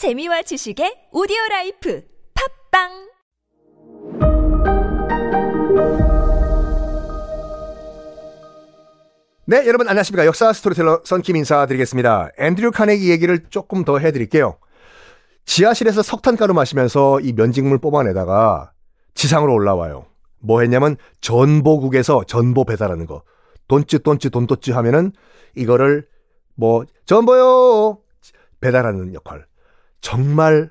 재미와 지식의 오디오 라이프 팟빵 네, 여러분 안녕하십니까. 역사 스토리텔러 썬킴 인사드리겠습니다. 앤드류 카네기 얘기를 조금 더 해 드릴게요. 지하실에서 석탄가루 마시면서 이 면직물 뽑아내다가 지상으로 올라와요. 뭐 했냐면 전보국에서 전보 배달하는 거. 돈찌 돈찌 돈돈찌 하면은 이거를 뭐 전보요 배달하는 역할. 정말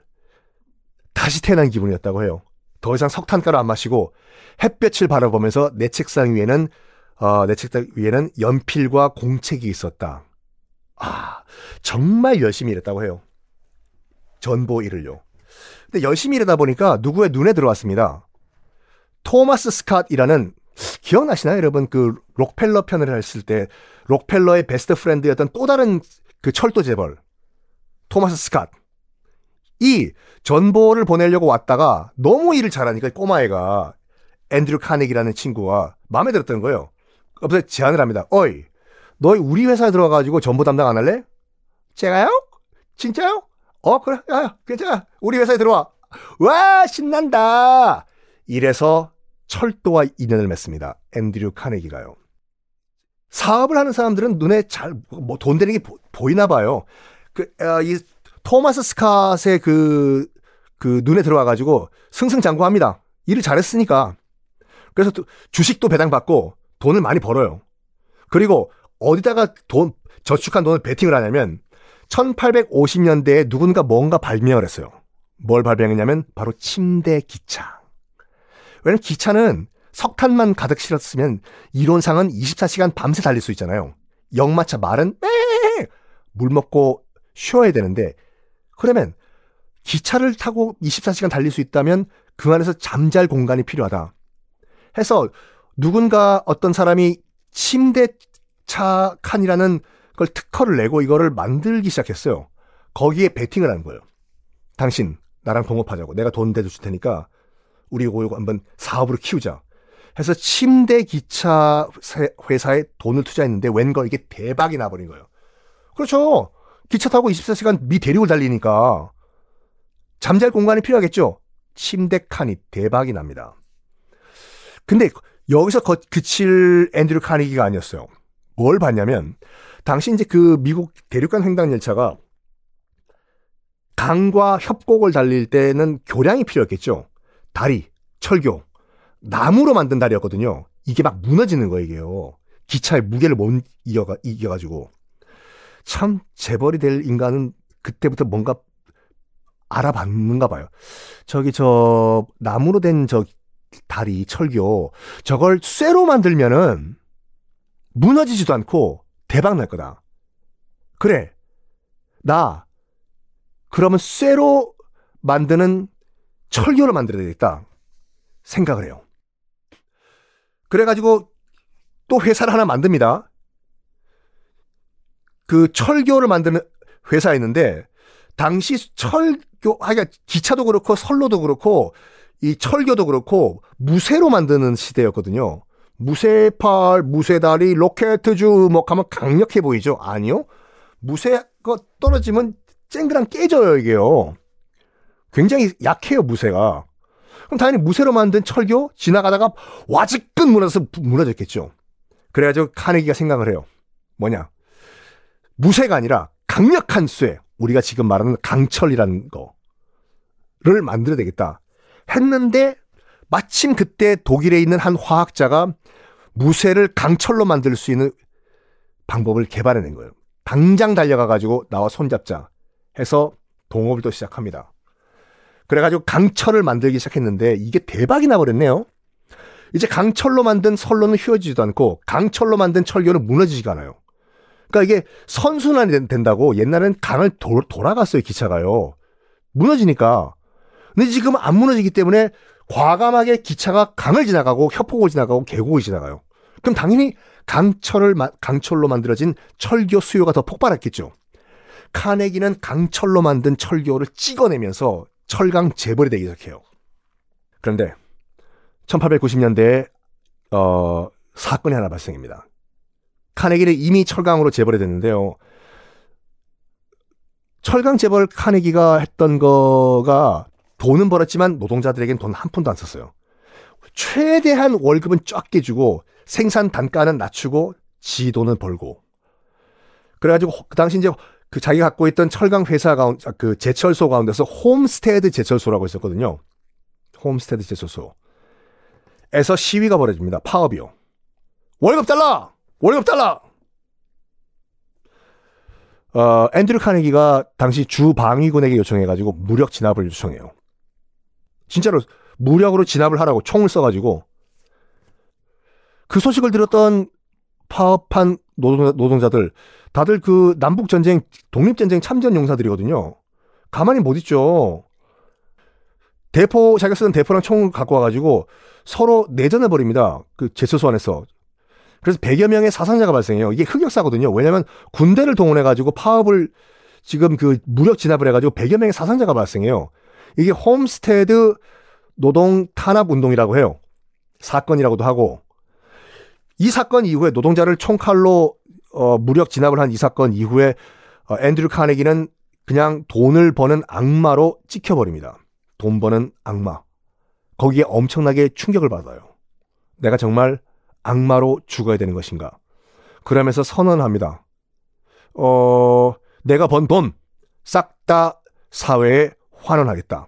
다시 태어난 기분이었다고 해요. 더 이상 석탄가루 안 마시고 햇볕을 바라보면서 내 책상 위에는 어, 내 책상 위에는 연필과 공책이 있었다. 아, 정말 열심히 일했다고 해요. 전보 일을요. 근데 열심히 일하다 보니까 누구의 눈에 들어왔습니다. 토마스 스캇이라는 기억나시나요, 여러분? 그 록펠러 편을 했을 때 록펠러의 best friend였던 또 다른 그 철도 재벌 토마스 스캇. 이 전보를 보내려고 왔다가 너무 일을 잘하니까 꼬마애가 앤드류 카네기라는 친구가 마음에 들었던 거예요. 그래서 제안을 합니다. 어이, 너희 우리 회사에 들어와가지고 전보 담당 안 할래? 제가요? 진짜요? 어, 그래. 야, 괜찮아. 우리 회사에 들어와. 와, 신난다. 이래서 철도와 인연을 맺습니다. 앤드류 카네기가요. 사업을 하는 사람들은 눈에 잘, 뭐, 돈 되는 게 보, 이나 봐요. 그, 어, 이, 토마스 스캇의 그, 그, 눈에 들어와가지고 승승장구합니다. 일을 잘했으니까. 그래서 주식도 배당받고 돈을 많이 벌어요. 그리고 어디다가 돈, 저축한 돈을 베팅을 하냐면 1850년대에 누군가 뭔가 발명을 했어요. 뭘 발명했냐면 바로 침대 기차. 왜냐면 기차는 석탄만 가득 실었으면 이론상은 24시간 밤새 달릴 수 있잖아요. 역마차 말은 물 먹고 쉬어야 되는데 그러면 기차를 타고 24시간 달릴 수 있다면 그 안에서 잠잘 공간이 필요하다. 해서 누군가 어떤 사람이 침대차 칸이라는 걸 특허를 내고 이거를 만들기 시작했어요. 거기에 베팅을 하는 거예요. 당신 나랑 동업하자고. 내가 돈 대줄 테니까 우리 이거 한번 사업으로 키우자. 해서 침대 기차 회사에 돈을 투자했는데 웬걸 이게 대박이 나버린 거예요. 그렇죠. 기차 타고 24시간 미 대륙을 달리니까 잠잘 공간이 필요하겠죠. 침대 칸이 대박이 납니다. 근데 여기서 거, 그칠 앤드류 카니기가 아니었어요. 뭘 봤냐면 당시 이제 그 미국 대륙간 횡단 열차가 강과 협곡을 달릴 때는 교량이 필요했겠죠. 다리, 철교, 나무로 만든 다리였거든요. 이게 막 무너지는 거예요, 이게요. 기차의 무게를 못 이겨가, 이겨가지고. 참, 재벌이 될 인간은 그때부터 뭔가 알아봤는가 봐요. 저기, 저, 나무로 된 저 다리, 철교, 저걸 쇠로 만들면은 무너지지도 않고 대박 날 거다. 그래. 나, 그러면 쇠로 만드는 철교를 만들어야 되겠다. 생각을 해요. 그래가지고 또 회사를 하나 만듭니다. 그 철교를 만드는 회사였는데 당시 철교, 아, 그러니까 기차도 그렇고 선로도 그렇고 이 철교도 그렇고 무쇠로 만드는 시대였거든요. 무쇠팔, 무쇠다리, 로켓주 뭐 가면 강력해 보이죠? 아니요. 무쇠가 떨어지면 쨍그랑 깨져요, 이게요. 굉장히 약해요, 무쇠가. 그럼 당연히 무쇠로 만든 철교 지나가다가 와직끈 무너져서 무너졌겠죠. 그래가지고 카네기가 생각을 해요. 뭐냐. 무쇠가 아니라 강력한 쇠. 우리가 지금 말하는 강철이라는 거를 만들어야 되겠다. 했는데 마침 그때 독일에 있는 한 화학자가 무쇠를 강철로 만들 수 있는 방법을 개발해낸 거예요. 당장 달려가가지고 나와 손잡자 해서 동업을 또 시작합니다. 그래가지고 강철을 만들기 시작했는데 이게 대박이 나버렸네요. 이제 강철로 만든 선로는 휘어지지도 않고 강철로 만든 철교는 무너지지가 않아요. 그러니까 이게 선순환이 된 다고 옛날엔 강을 도, 돌아갔어요 기차가요. 무너지니까. 근데 지금 안 무너지기 때문에 과감하게 기차가 강을 지나가고 협곡을 지나가고 계곡을 지나가요. 그럼 당연히 강철을 강철로 만들어진 철교 수요가 더 폭발했겠죠. 카네기는 강철로 만든 철교를 찍어내면서 철강 재벌이 되기 시작해요. 그런데 1890년대에 어, 사건이 하나 발생합니다. 카네기는 이미 철강으로 재벌이 됐는데요. 철강 재벌 카네기가 했던 거가 돈은 벌었지만 노동자들에겐 돈 한 푼도 안 썼어요. 최대한 월급은 적게 주고 생산 단가는 낮추고 지 돈은 벌고. 그래가지고 그 당시 이제 그 자기가 갖고 있던 철강 회사 가운데 그 제철소 가운데서 홈스테드 제철소라고 있었거든요. 홈스테드 제철소. 에서 시위가 벌어집니다. 파업이요. 월급 달라! 월급 달라! 어, 앤드류 카네기가 당시 주 방위군에게 요청해가지고 무력 진압을 요청해요. 진짜로 무력으로 진압을 하라고 총을 써가지고 그 소식을 들었던 파업한 노동, 자들 다들 그 남북 전쟁, 독립 전쟁 참전 용사들이거든요. 가만히 못 있죠. 대포, 자기가 쓰던 대포랑 총을 갖고 와가지고 서로 내전해 버립니다. 그 제철소 안에서. 그래서 100여 명의 사상자가 발생해요. 이게 흑역사거든요. 왜냐면 군대를 동원해가지고 파업을 지금 그 무력 진압을 해가지고 100여 명의 사상자가 발생해요. 이게 홈스테드 노동 탄압 운동이라고 해요. 사건이라고도 하고. 이 사건 이후에 노동자를 총칼로 어, 무력 진압을 한 이 사건 이후에 어, 앤드류 카네기는 그냥 돈을 버는 악마로 찍혀버립니다. 돈 버는 악마. 거기에 엄청나게 충격을 받아요. 내가 정말 악마로 죽어야 되는 것인가. 그러면서 선언합니다. 어, 내가 번 돈 싹 다 사회에 환원하겠다.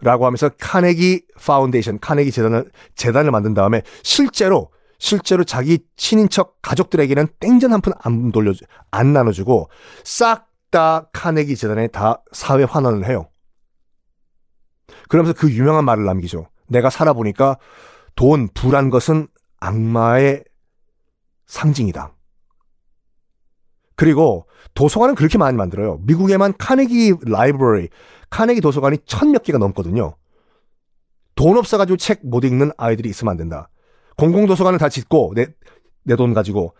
라고 하면서 카네기 파운데이션, 카네기 재단을, 재단을 만든 다음에 실제로 실제로 자기 친인척 가족들에게는 땡전 한 푼 안 돌려 안 나눠주고 싹 다 카네기 재단에 다 사회 환원을 해요. 그러면서 그 유명한 말을 남기죠. 내가 살아보니까 돈, 불한 것은 악마의 상징이다. 그리고 도서관은 그렇게 많이 만들어요. 미국에만 카네기 라이브러리, 카네기 도서관이 천 몇 개가 넘거든요. 돈 없어가지고 책 못 읽는 아이들이 있으면 안 된다. 공공도서관을 다 짓고 내 내 돈 가지고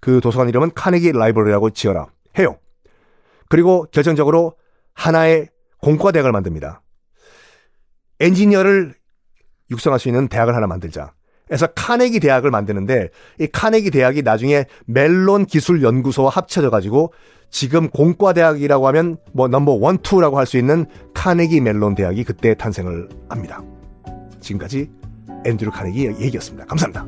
그 도서관 이름은 카네기 라이브러리라고 지어라 해요. 그리고 결정적으로 하나의 공과대학을 만듭니다. 엔지니어를 육성할 수 있는 대학을 하나 만들자. 그래서 카네기 대학을 만드는데 이 카네기 대학이 나중에 멜론 기술 연구소와 합쳐져 가지고 지금 공과 대학이라고 하면 뭐 넘버 원, 투라고 할 수 있는 카네기 멜론 대학이 그때 탄생을 합니다. 지금까지 앤드류 카네기 얘기였습니다. 감사합니다.